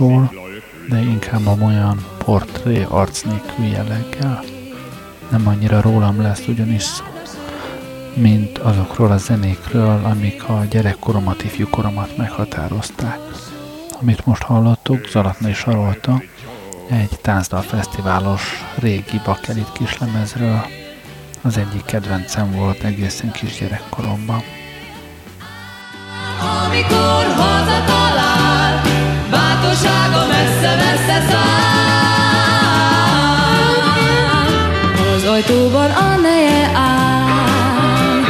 szól, de inkább a olyan portré arc nélkül jelleggel. Nem annyira rólam lesz ugyanis szó, mint azokról a zenékről, amik a gyerekkoromat, ifjúkoromat meghatározták. Amit most hallottuk, Zalatnai Sarolta, egy táncdal fesztiválos régi bakelit kislemezről, az egyik kedvencem volt egészen kis gyerekkoromban. Amikor hazatalál, ajtóban a neje áll,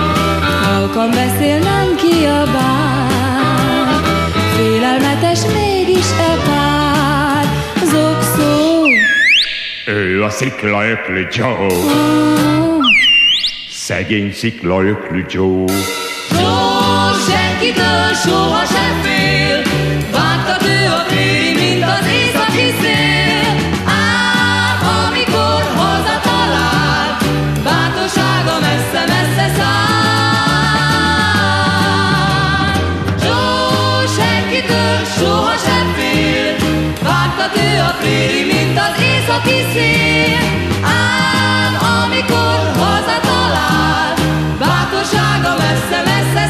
halkan beszél, nem kiabál, félelmetes mégis e pár, zokszó. Ő a sziklaöklő Joe. Szegény sziklaöklő Joe. Joe senkitől soha sem téri, mint az északi szél. Ám amikor hazatalál, bátorsága messze-messze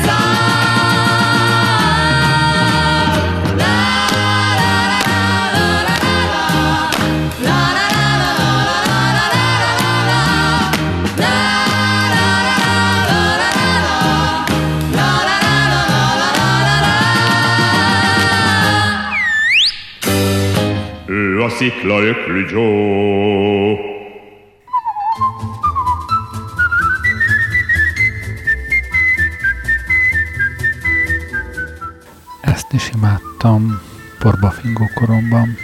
Ő a sziklaöklő Joe. Ezt is imádtam porbafingó koromban.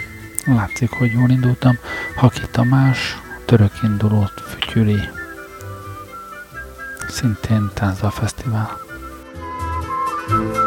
Látszik, hogy jól indultam. Haki Tamás, török indulót fütyüli. Szintén Tánza Fesztivál. Ez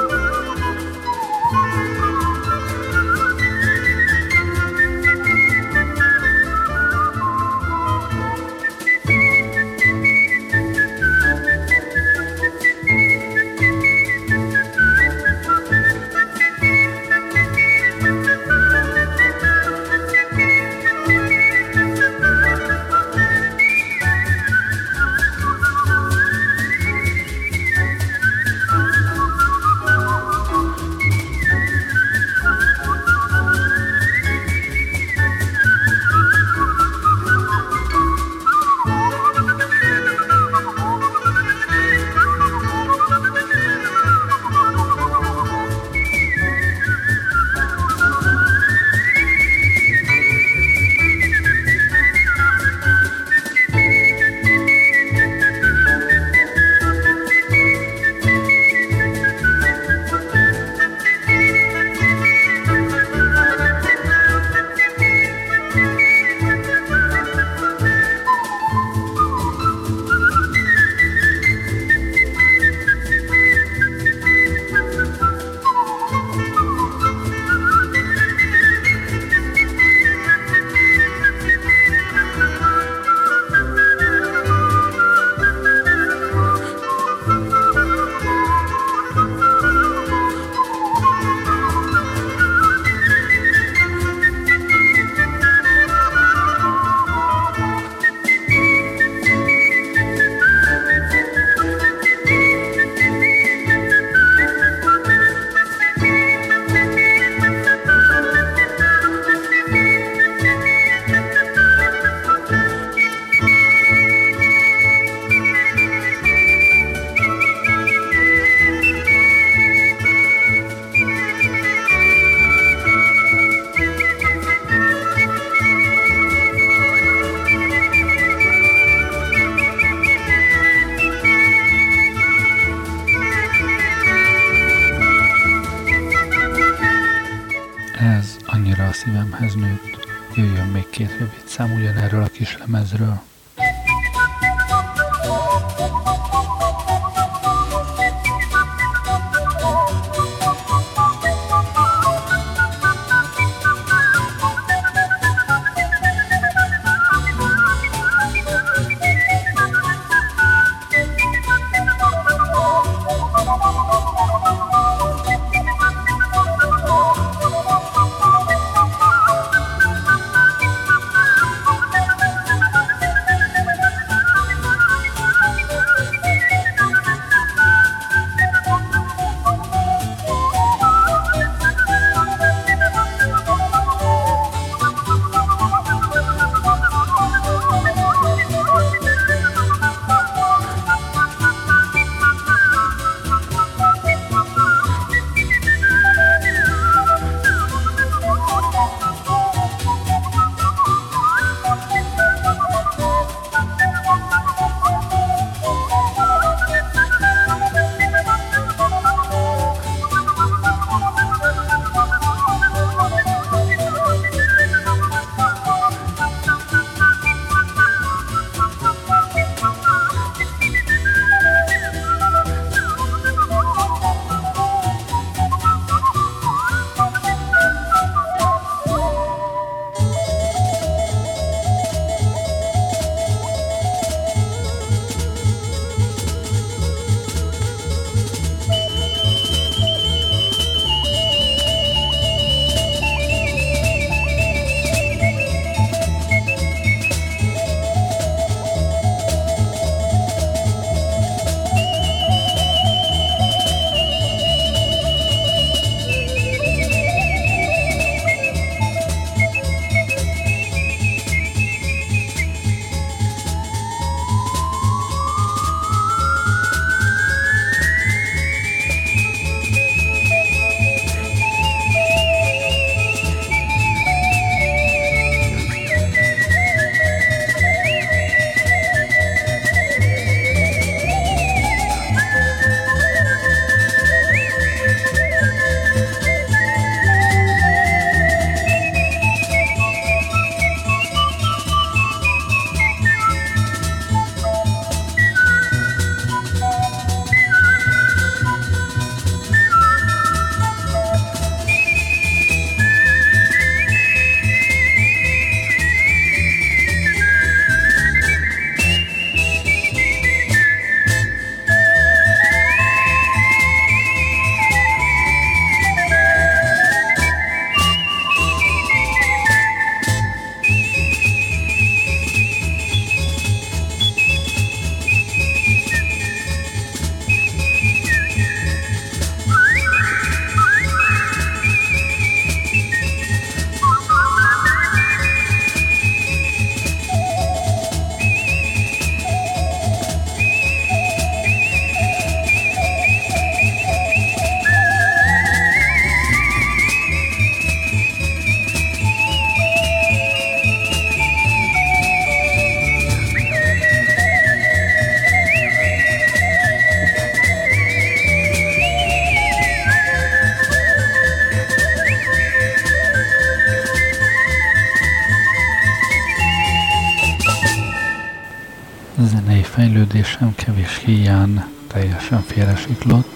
kevés híján teljesen félresiklott,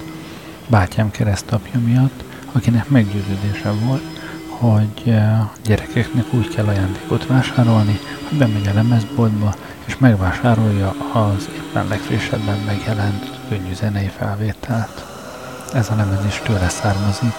bátyám keresztapja miatt, akinek meggyőződése volt, hogy eh, gyerekeknek úgy kell ajándékot vásárolni, hogy bemegy a lemezboltba, és megvásárolja az éppen legfrissebben megjelent könnyű zenei felvételt. Ez a lemez is tőle származik.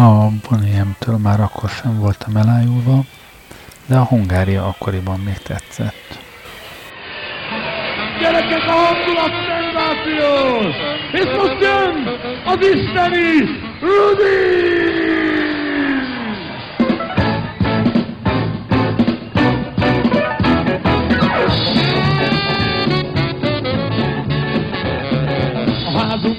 A Bonnie M-től már akkor sem voltam elájulva, de a Hungária akkoriban még tetszett. Gyerekek, a hangulat szenzációs! És most jön az isteni Rudi!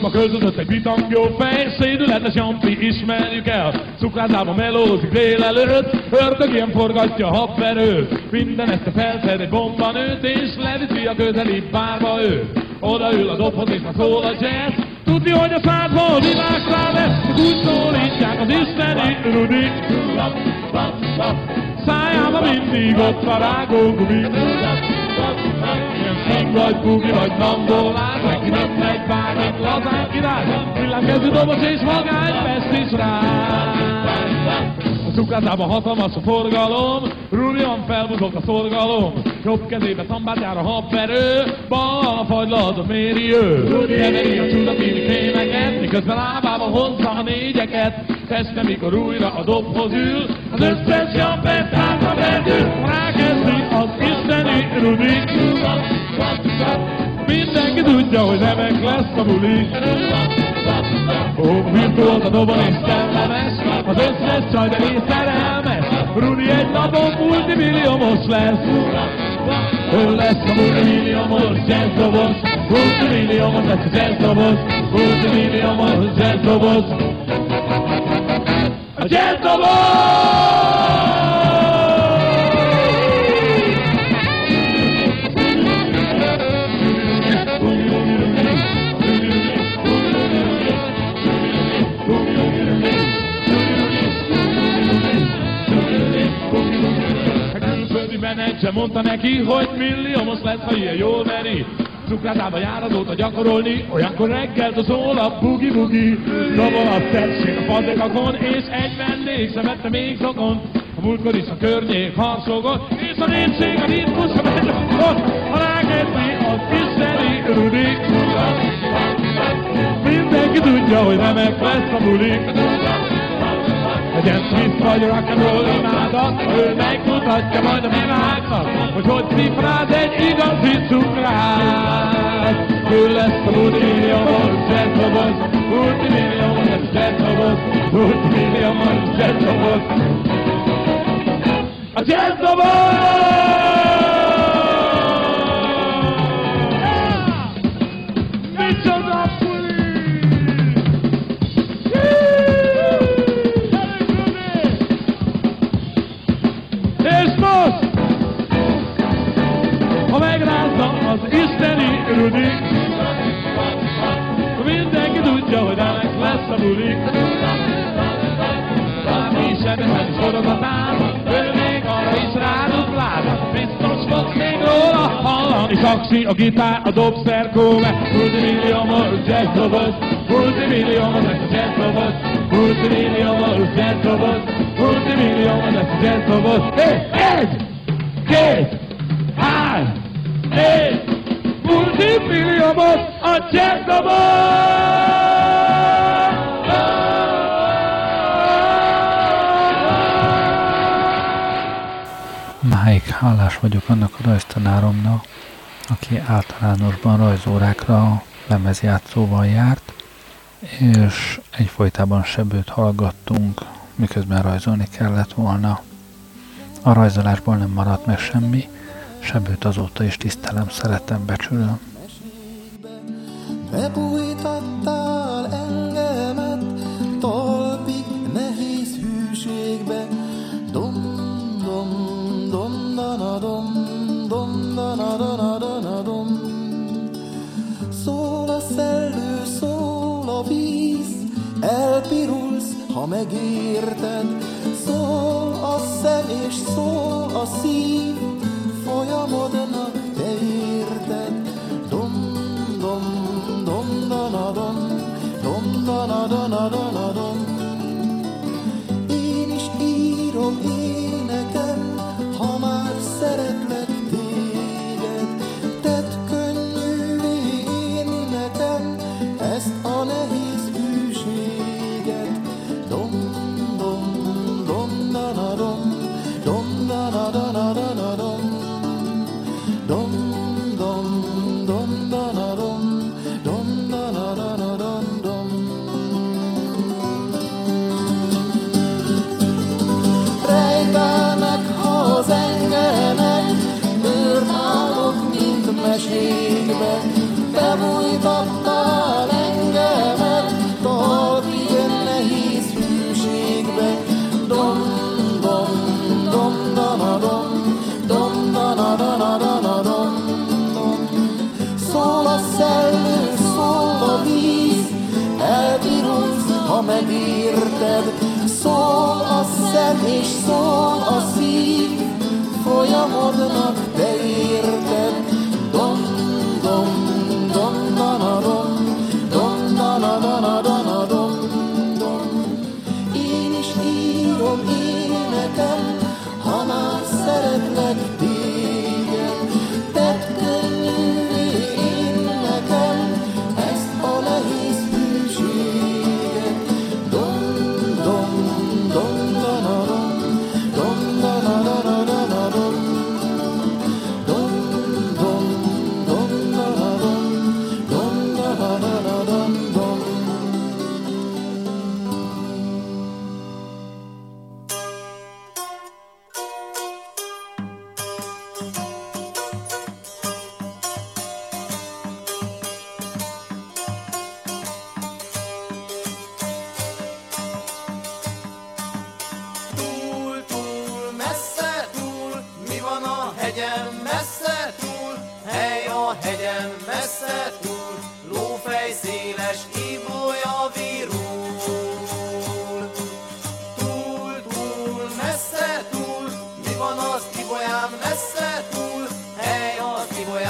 A házunkba költözött egy bitangjó fej, szédületes Jampi, ismerjük el. Cukrázában melózik délelőtt, ördög ilyen forgatja a habverőt. Minden este felszed egy bombanőt, és leviszi a közeli bárba őt. Odaül a dobhoz, és már szól a jazz. Tudni, hogy a szádból világsá lesz, és úgy szólítják az isteni Rudi. Szájában mindig ott a rágó gumi. Ilyen vagy bugi, vagy nambolás, neki nem megy bármit, lazán király, villámkezű dobos és magány, vesz is rá. A cukrázában hatalmas a forgalom, Rúlian felbuzott a szorgalom, jobb kezébe szambát jár a habverő, bal a fagylad a méri ő. Keveri a csudatini krémeket, miközben lábában hozza a négyeket, teste mikor újra a dobhoz ül, az összes jampert hátra verdül, rákezdi az isteni Rudi. Mindenki tudja, hogy remek lesz a buli. Ó, virtuóz a dobon és szellemes, az összes csaj belé szerelmes. Rudi egy napon multimilliómos lesz. Ő lesz a multimilliómos jazzdobos, multimilliómos lesz a jazzdobos, multimilliómos jazzdobos. A jazzdobos! Menedzser mondta neki, hogy milliómos lesz, ha ilyen jól veri. Cukrászába jár azóta gyakorolni, olyankor reggel szól a bugi-bugi. Dobol a szetség a fazekakon, és egy vendég sem vette még zokon. A múltkor is a környék harcogott, és a népség a ritmus, a ott, a rákedni az isteni Rudi. Mindenki tudja, hogy remek lesz a buli. Legyen Smith vagy rock'n'roll imádat, ő megmutatja majd a világnak, hogy hogy cifráz egy igazi cukrát. Ő lesz a multimilliómos jazzdobos, multimilliómos jazzdobos, multimilliómos jazzdobos. A jazzdobos! Rudi, mindenki tudja, hogy ennek lesz a buli. Bármi sebesen sorozatán, ő még arra is rádupláz, biztos fogsz még róla hallani. Saksi, a gitár, a multimilliómos jazzdobos, multimilliómos lesz a jazzdobos, multimilliómos jazzdobos, multimilliómos lesz a jazzdobos. Hé, egy, két, három, négy, multimilliómos a jazzdobos! Máig hálás vagyok annak a rajztanáromnak, aki általánosban rajzórákra lemezjátszóval járt, és egyfolytában sebőt hallgattunk, miközben rajzolni kellett volna. A rajzolásból nem maradt meg semmi, sebőt azóta is tisztelem, szeretem, becsülöm. Bebújtattál engemet talpig nehéz hűségbe. Dom, dom, dom, dana, dom, dom, dana, dana, dana, dom. Szól a szellő, szól a víz, elpirulsz, ha megérted. Szól a szem és szól a szív, folyamodnak, dana, dana, dana, szól a szív, folyamodnak,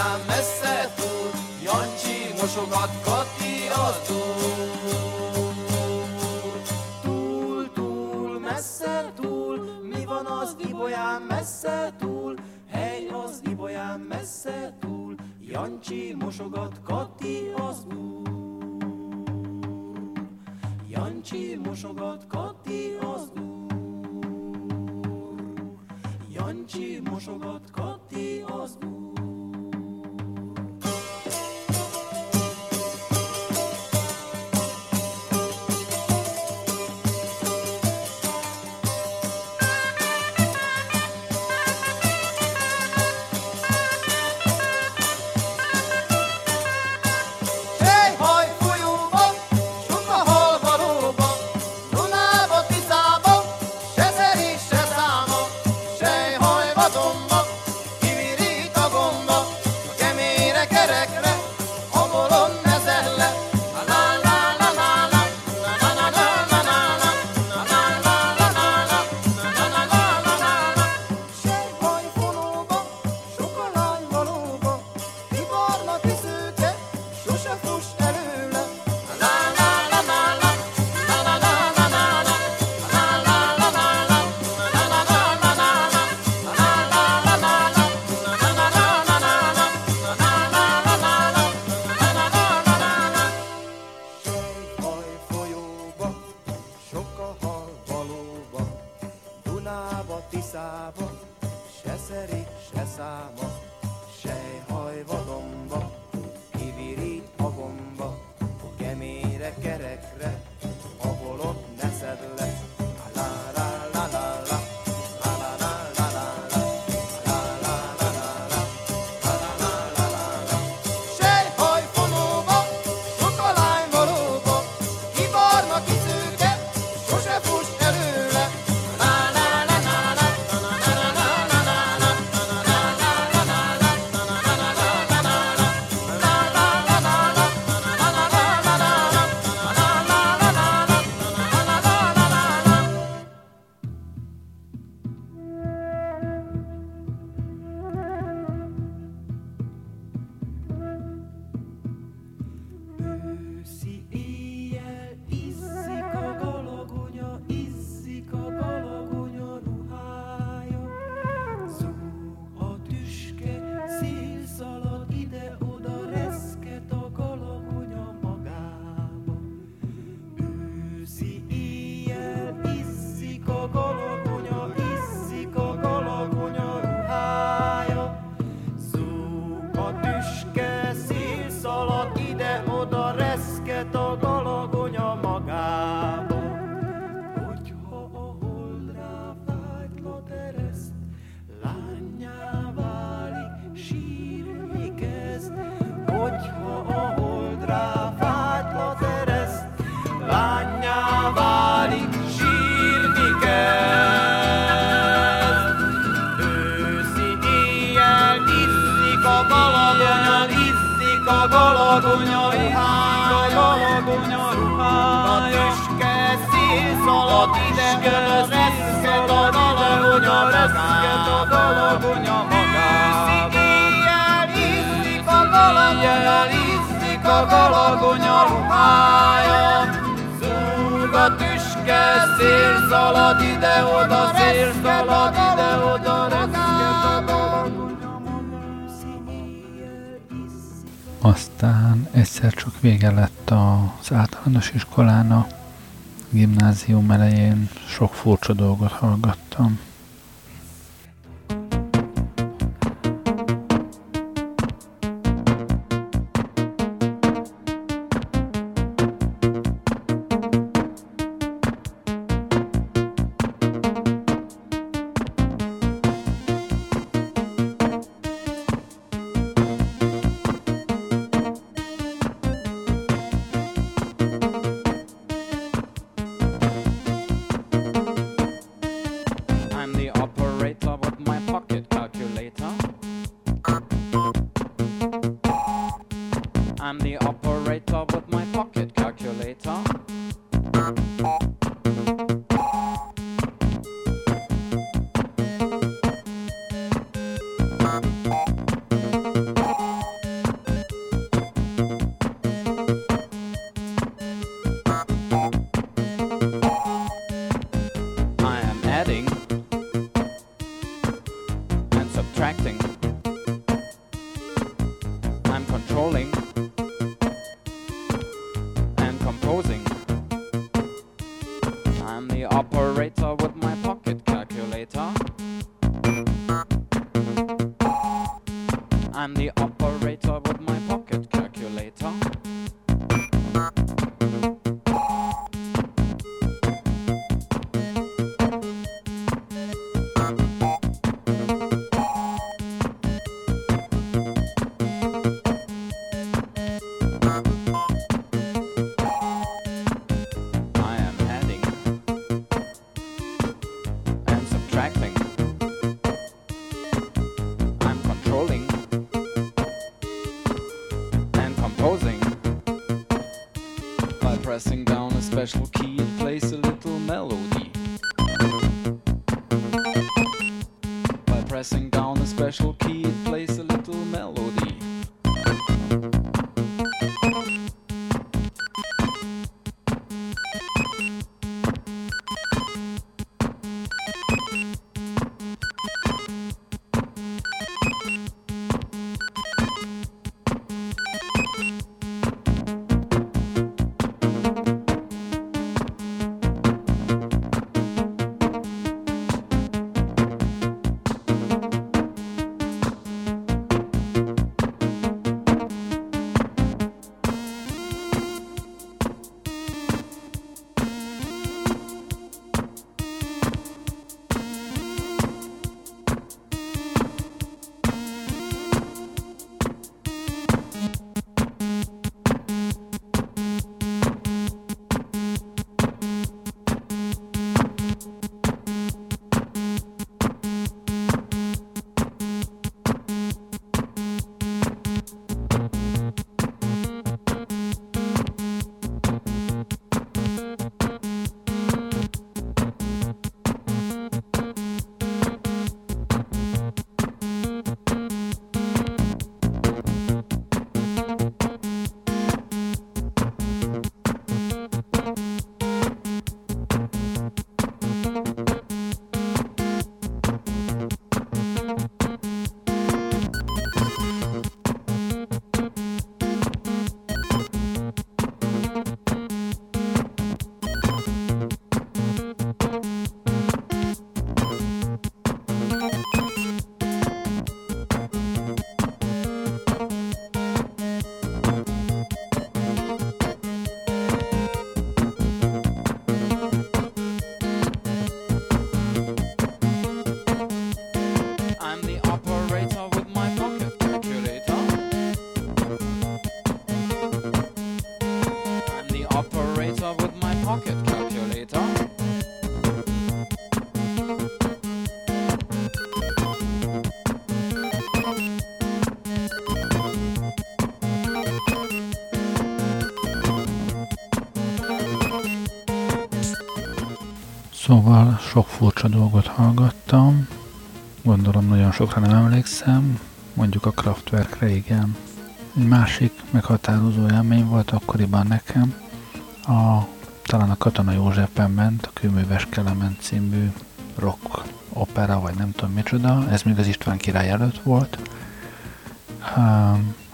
Anyám messze túl, Jancsi mosogat Kati az úr. Túl, túl, messze túl, mi van az Ibolyán messze túl, hely az Ibolyán messze túl, Jancsi mosogat Kati az úr. Jancsi mosogat Kati az úr. Jancsi mosogat Kati az úr. szaladt idegen, az reszket a reszket a dalagonya magában. Őszig iszik a dalagonya, iszik a dalagonya ruhája. Zúg a tüske, szél szalad ide-oda, szél szalad ide-oda, Aztán egyszer csak vége lett az általános iskolának, gimnázium elején sok furcsa dolgot hallgattam. Sok furcsa dolgot hallgattam, gondolom nagyon sokra nem emlékszem, mondjuk a Kraftwerkre igen. Egy másik meghatározó élmény volt akkoriban nekem, a, talán a Katona Józsefben ment, a Kőműves Kelemen című rock opera, vagy nem tudom micsoda, ez még az István király előtt volt.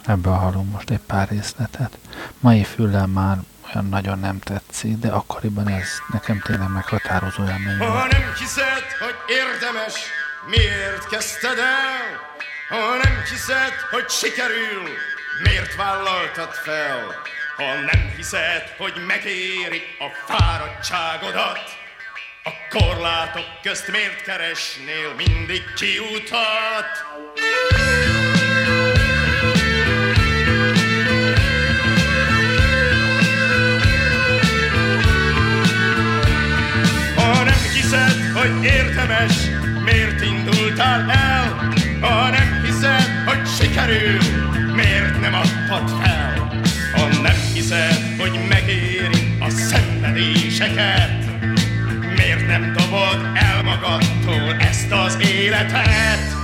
Ebből hallom most egy pár részletet. Mai füllel már olyan nagyon nem tetszik, de akkoriban ez nekem tényleg meghatározó élmény. Ha nem hiszed, hogy érdemes, miért kezdted el? Ha nem hiszed, hogy sikerül, miért vállaltad fel? Ha nem hiszed, hogy megéri a fáradtságodat, a korlátok közt miért keresnél mindig kiutat? Hogy érdemes, miért indultál el? Ha nem hiszed, hogy sikerül, miért nem adtad fel? Ha nem hiszed, hogy megéri a szenvedéseket, miért nem dobod el magadtól ezt az életet?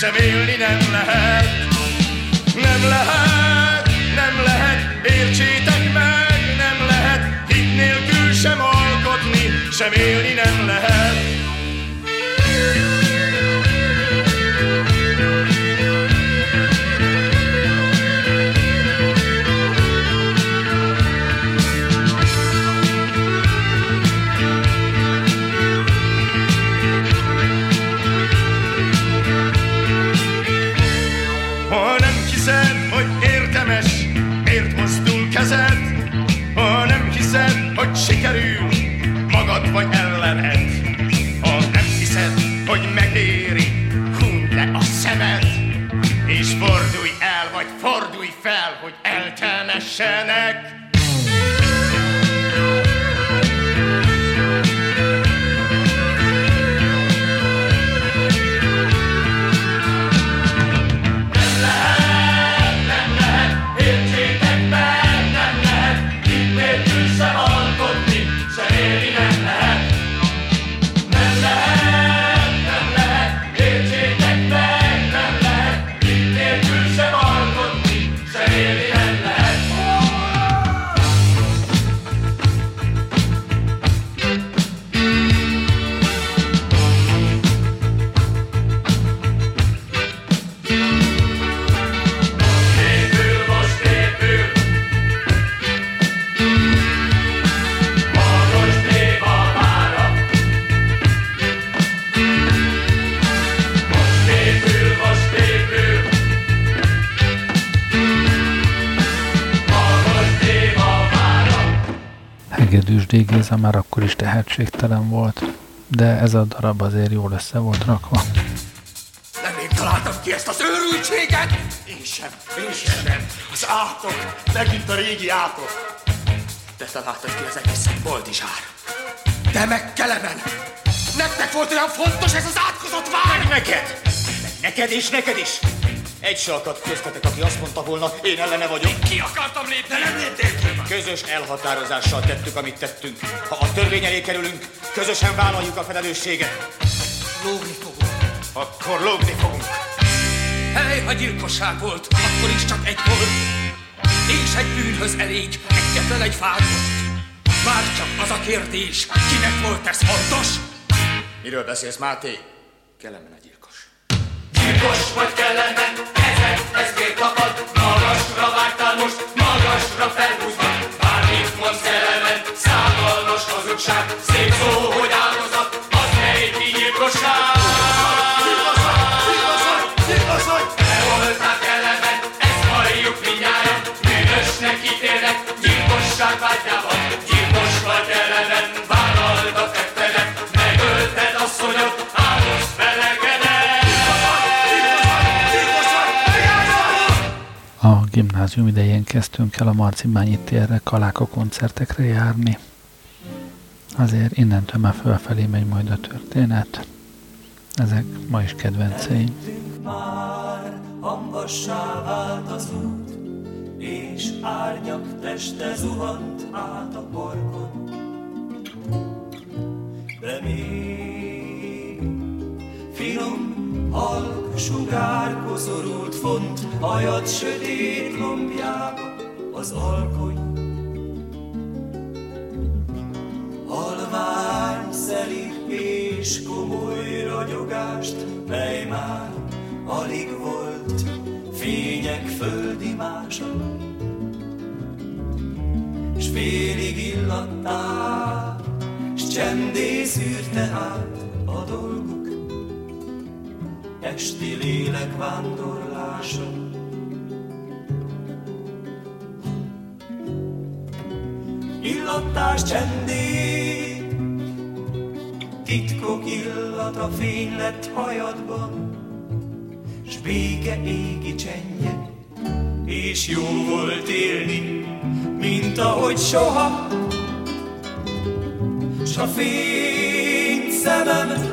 sem élni nem lehet. Nem lehet, nem lehet, értsétek meg, nem lehet, hit nélkül sem alkotni, sem élni hiszed, hogy sikerül, magad vagy ellened. Ha nem hiszed, hogy megéri, huny le a szemed, és fordulj el, vagy fordulj fel, hogy eltelmessenek. D. Géza már akkor is tehetségtelen volt, de ez a darab azért jól össze volt rakva. Nem én találtam ki ezt az őrültséget! Én sem, én sem. Az átok, megint a régi átok. Te találtad ki az egészet, Boldizsár. Te meg Kelemen. Nektek volt olyan fontos ez az átkozott vár? Meg neked! Meg neked és neked is! Egy se akadt köztetek, aki azt mondta volna, én ellene vagyok. Ki akartam lépni? De nem léptél Közös elhatározással tettük, amit tettünk. Ha a törvény elé kerülünk, közösen vállaljuk a felelősséget. Lógni fogunk. Akkor lógni fogunk. Hely, ha gyilkosság volt, akkor is csak egy volt. És egy bűnhöz elég, egyetlen egy fád most. Már csak az a kérdés, kinek volt ez fontos? Miről beszélsz, Máté? Kelemen a gyilkos. Gyilkos vagy kellemen, hazugság. Szép szó, hogy áldozat, gimnázium idején kezdtünk el a Marcibányi térre kaláka koncertekre járni. Azért innentől már fölfelé megy majd a történet. Ezek ma is kedvenceim. már vált az út, és árnyak teste zuhant át a parkon. De még finom, halk sugár koszorult font, hajad sötét lombjába az alkony. Halvány, szelíd és komoly ragyogást, mely már alig volt fények földi mása. S félig illattál, s csendé szűrte át a dolguk, esti lélek vándorlása. Illattás csendét, titkok illata fény lett hajadban, s béke égi csendje, és jó volt élni, mint ahogy soha, s a fény szemem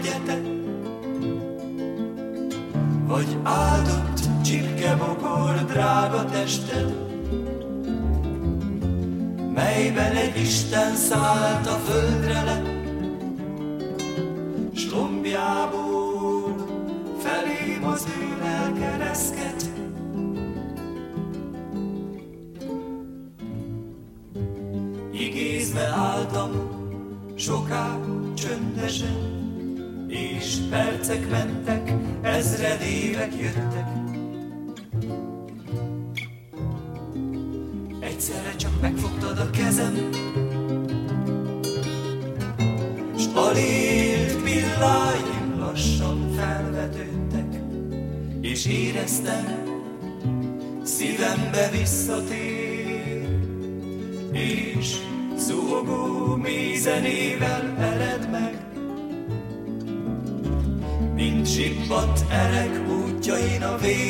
hogy te vagy-e te, vagy áldott csipkebokor drága tested, melyben egy Isten szállt a földre le, s lombjából felém az ő lelke reszket, percek mentek, ezred évek jöttek. Egyszerre csak megfogtad a kezem, s alélt pilláim lassan felvetődtek, és éreztem, szívembe visszatér, zsippat erek útjain a vér,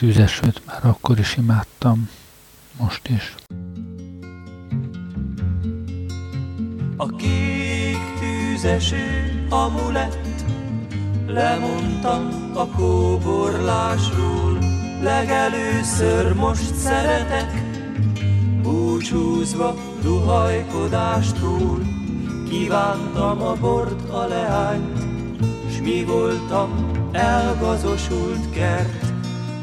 tűzesőt már akkor is imádtam, most is. A kék tűzeső amulett, lemondtam a kóborlásról, legelőször most szeretek, búcsúzva duhajkodástól, kívántam a bort, a leányt, s mi voltam elgazosult kert,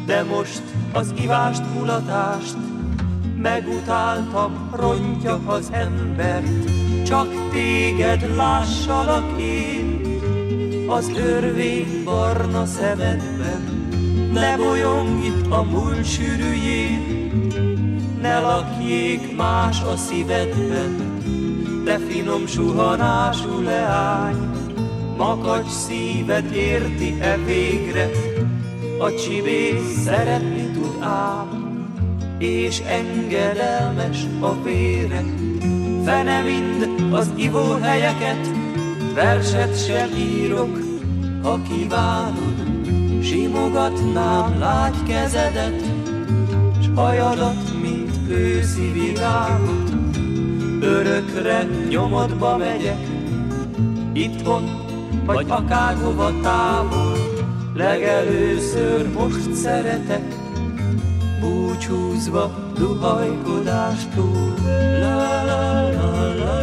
de most az ivást, mulatást megutáltam, rontja az embert, csak téged lássalak én, az örvény barna szemedben. Ne bolyongj itt a múlt sűrűjén, ne lakjék más a szívedben, de finom suhanású leány, makacs szíved érti-e végre, a csibész szeretni tud ám, és engedelmes a vére. Fene mind az ivóhelyeket, verset sem írok, ha kívánod, simogatnám lágy kezedet, s hajadat, mint őszi virágot, örökre nyomodba megyek, itthon, vagy akárhova távol, legelőször most szeretek, búcsúzva duhajkodástól. La la la la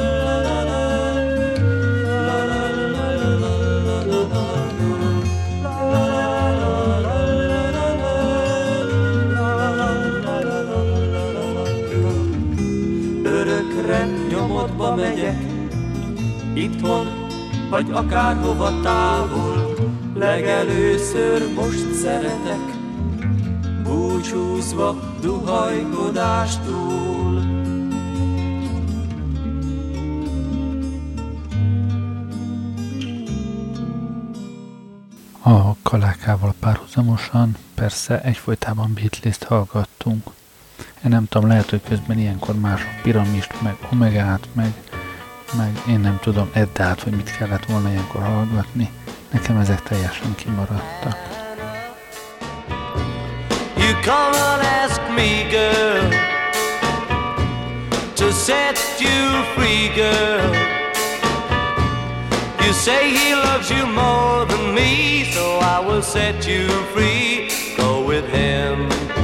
nyomodba megyek, itthon vagy akárhova távol, legelőször most szeretek, búcsúzva duhajkodástól. A kalákával párhuzamosan persze egyfolytában Beatles-t hallgattunk. Én nem tudom, lehet, hogy közben ilyenkor más a piramist, meg omegát, meg, meg én nem tudom, Eddát, vagy mit kellett volna ilyenkor hallgatni. Nekem ezek teljesen kimaradtak. You come and ask me, girl, to set you free, girl. You say he loves you more than me, so I will set you free. Go with him.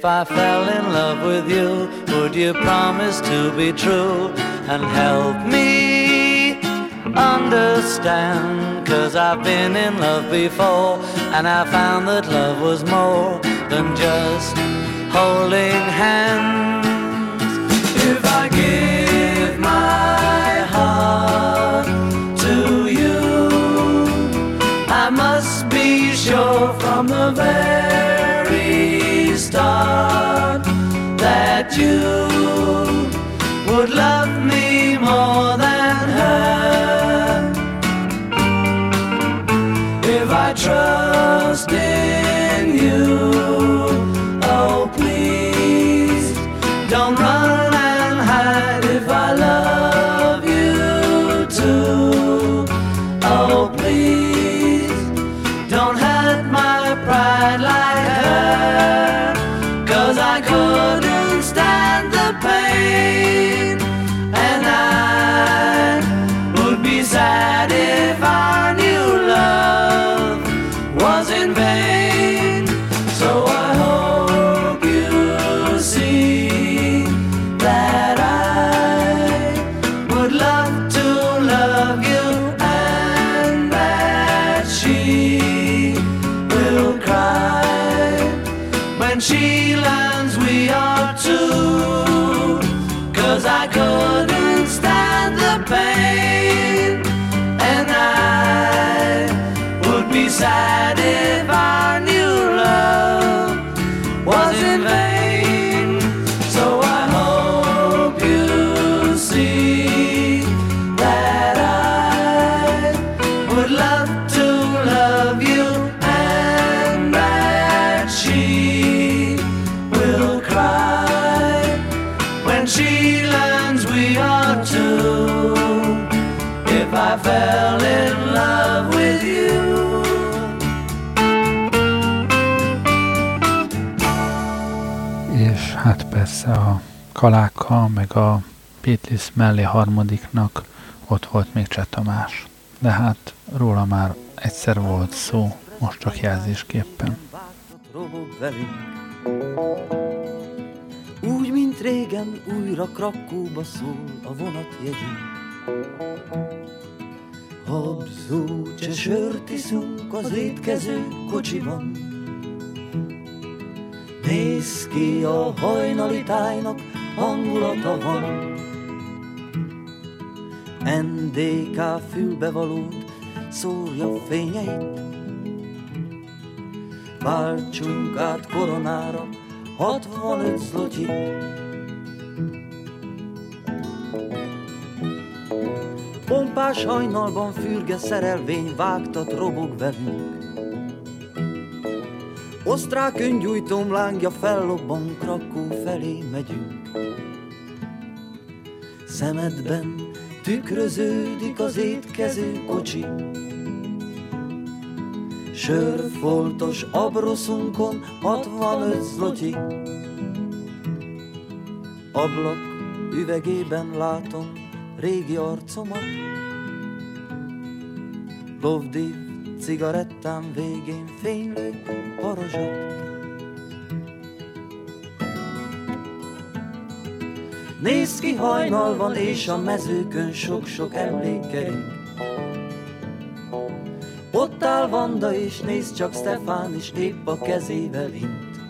If I fell in love with you, would you promise to be true and help me understand? Cause I've been in love before and I found that love was more than just holding hands. If I give my heart to you, I must be sure from the very start that you would love me more than a kalákkal, meg a Beatles mellé harmadiknak ott volt még Cseh Tamás. De hát róla már egyszer volt szó, most csak jelzésképpen. Úgy, mint régen, újra Krakóba szól a vonatjegyünk. Habzó, cse sört iszunk az étkező kocsiban. Néz ki a hajnali tájnak, hangulata van. NDK fülbevalót szórja fényeit, Váltsunk át koronára 65 zloty. Pompás hajnalban fürge szerelvény vágtat robog velünk. Osztrák öngyújtóm lángja fellobban, Krakó felé megyünk. Szemedben tükröződik az étkező kocsi. Sörfoltos abroszunkon 65 zlotyi. Ablak üvegében látom régi arcomat. Lovdiv cigarettám végén fénylő parazsat. Néz ki hajnal van, és a mezőkön sok-sok emlékeink. Ott áll Vanda, és néz csak Stefán is épp a kezével int.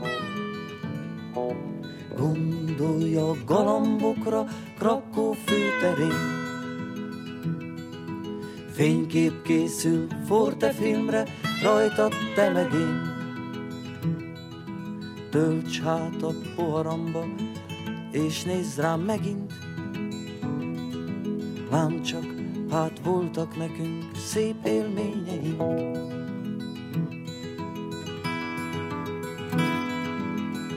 Gondolja a galambokra, Krakó főterén. Fénykép készül Forte filmre, rajtad te meg én. Tölts hát a poharamba, és nézz rám megint. Lám csak, hát voltak nekünk szép élményeink.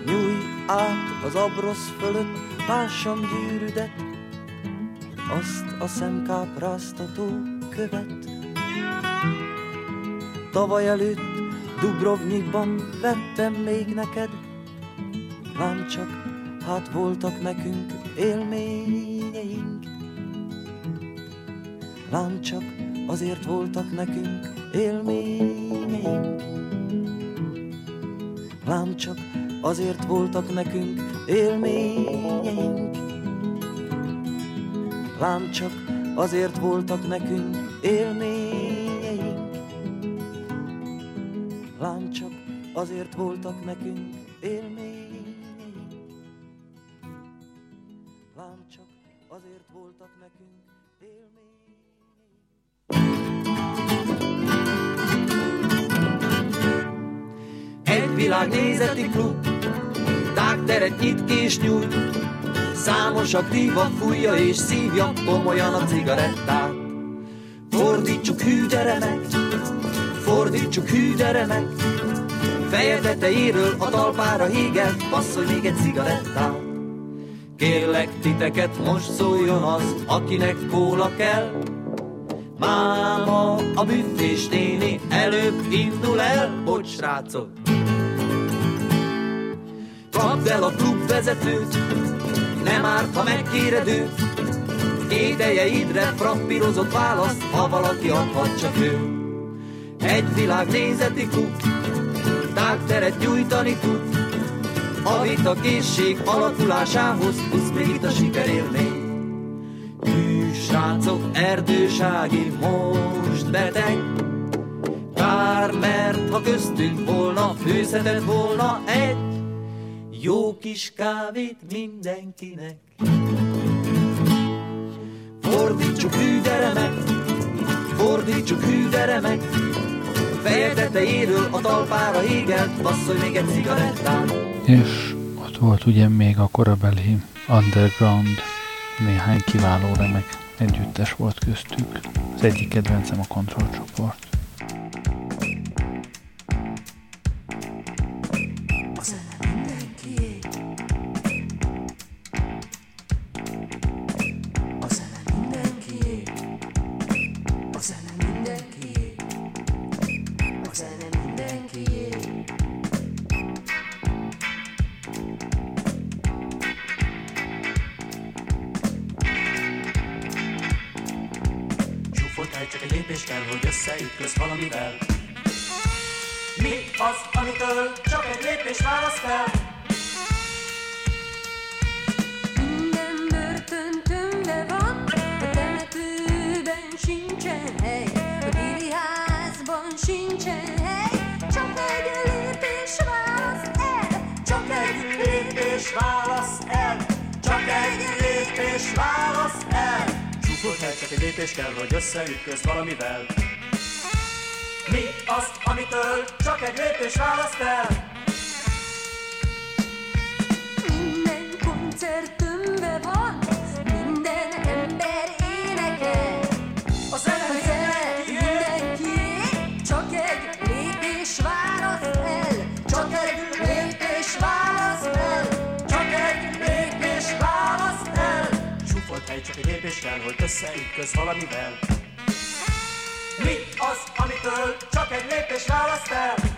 Nyújj át az abrosz fölött, lássam gyűrűdet, azt a szemkápráztató követ. Tavaly előtt Dubrovnikban vettem még neked, lám csak, hát voltak nekünk élményeink. Lám csak azért voltak nekünk élményeink. Lám csak azért voltak nekünk élményeink. Lám csak azért voltak nekünk élményeink. Lám azért voltak nekünk élményeink. Lám azért voltak nekünk élményeink. Egy világnézeti klub, tágteret nyit és nyújt, Számos aktíva fújja és szívja komolyan a cigarettát. Fordítsuk hű de remek, fordítsuk hű de remek, Feje tetejéről a talpára hígelt, passzolj még egy cigarettát. Kérlek titeket, most szóljon az, akinek kóla kell, Máma, a büffés néni előbb indul el, bocs srácok. Kapd el a klubvezetőt, nem árt, ha megkéred őt. Édejeidre frappírozott választ, ha valaki adhat csak ő. Egy világnézeti klub, tágteret nyújtani tud. A vita készség alakulásához plusz még itt a sikerélmény. Srácok, erdősági most beteg. Kár, mert ha köztünk volna, főzhetett volna egy jó kis kávét mindenkinek. Fordítsuk hűdere meg, fordítsuk hűdere meg, feje tetejéről a talpára égelt, passzolj még egy cigarettán. És ott volt ugye még a korabeli underground néhány kiváló remek együttes volt köztük. Az egyik kedvencem a kontrollcsoport. Hát csak egy lépés kell, hogy összeütköz valamivel. Mi az, amitől csak egy lépés választ el? csak egy lépés kell, hogy összeütköz valamivel. Mi az, amitől csak egy lépés választ el?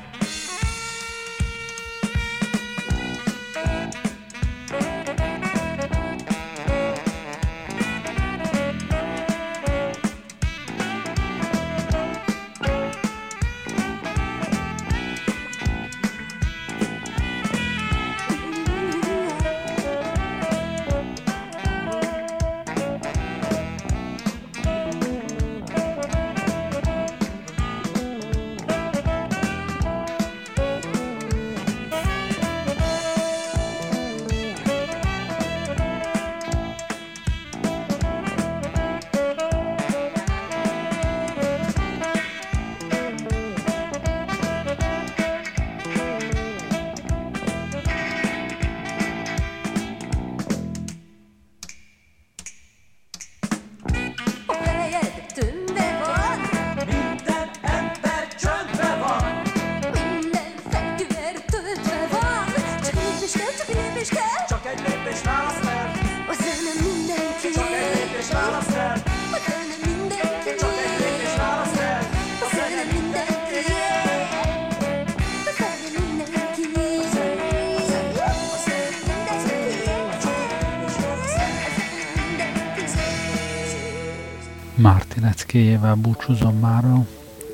Mártineckéjével búcsúzom mára,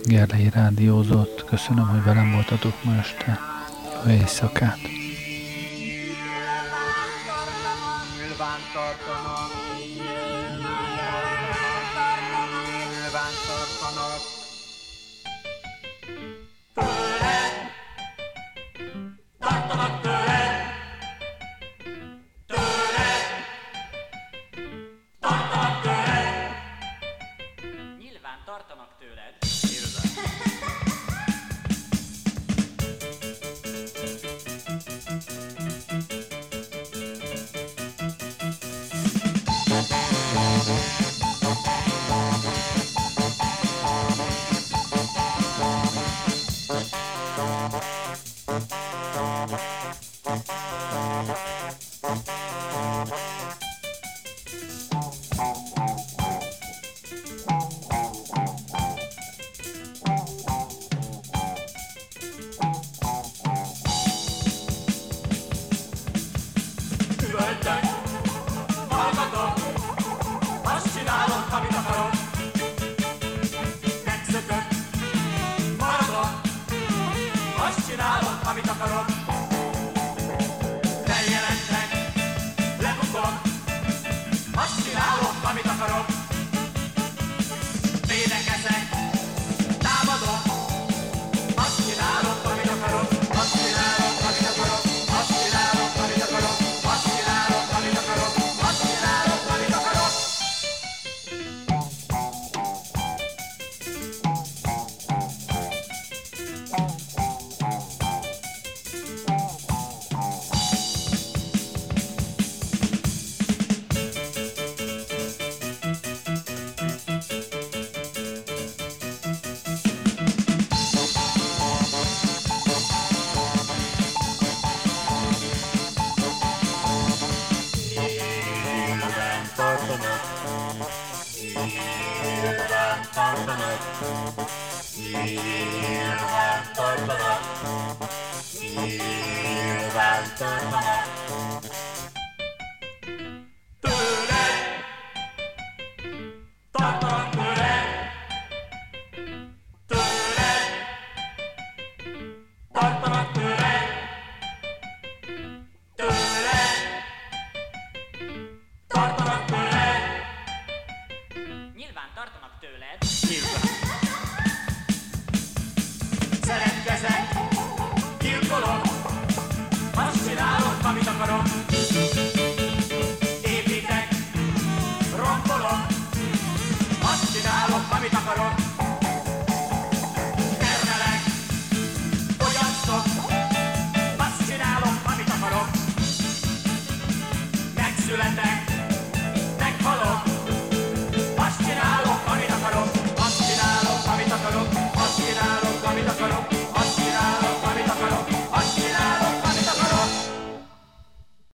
Gerlei rádiózott, köszönöm, hogy velem voltatok ma este, jó éjszakát!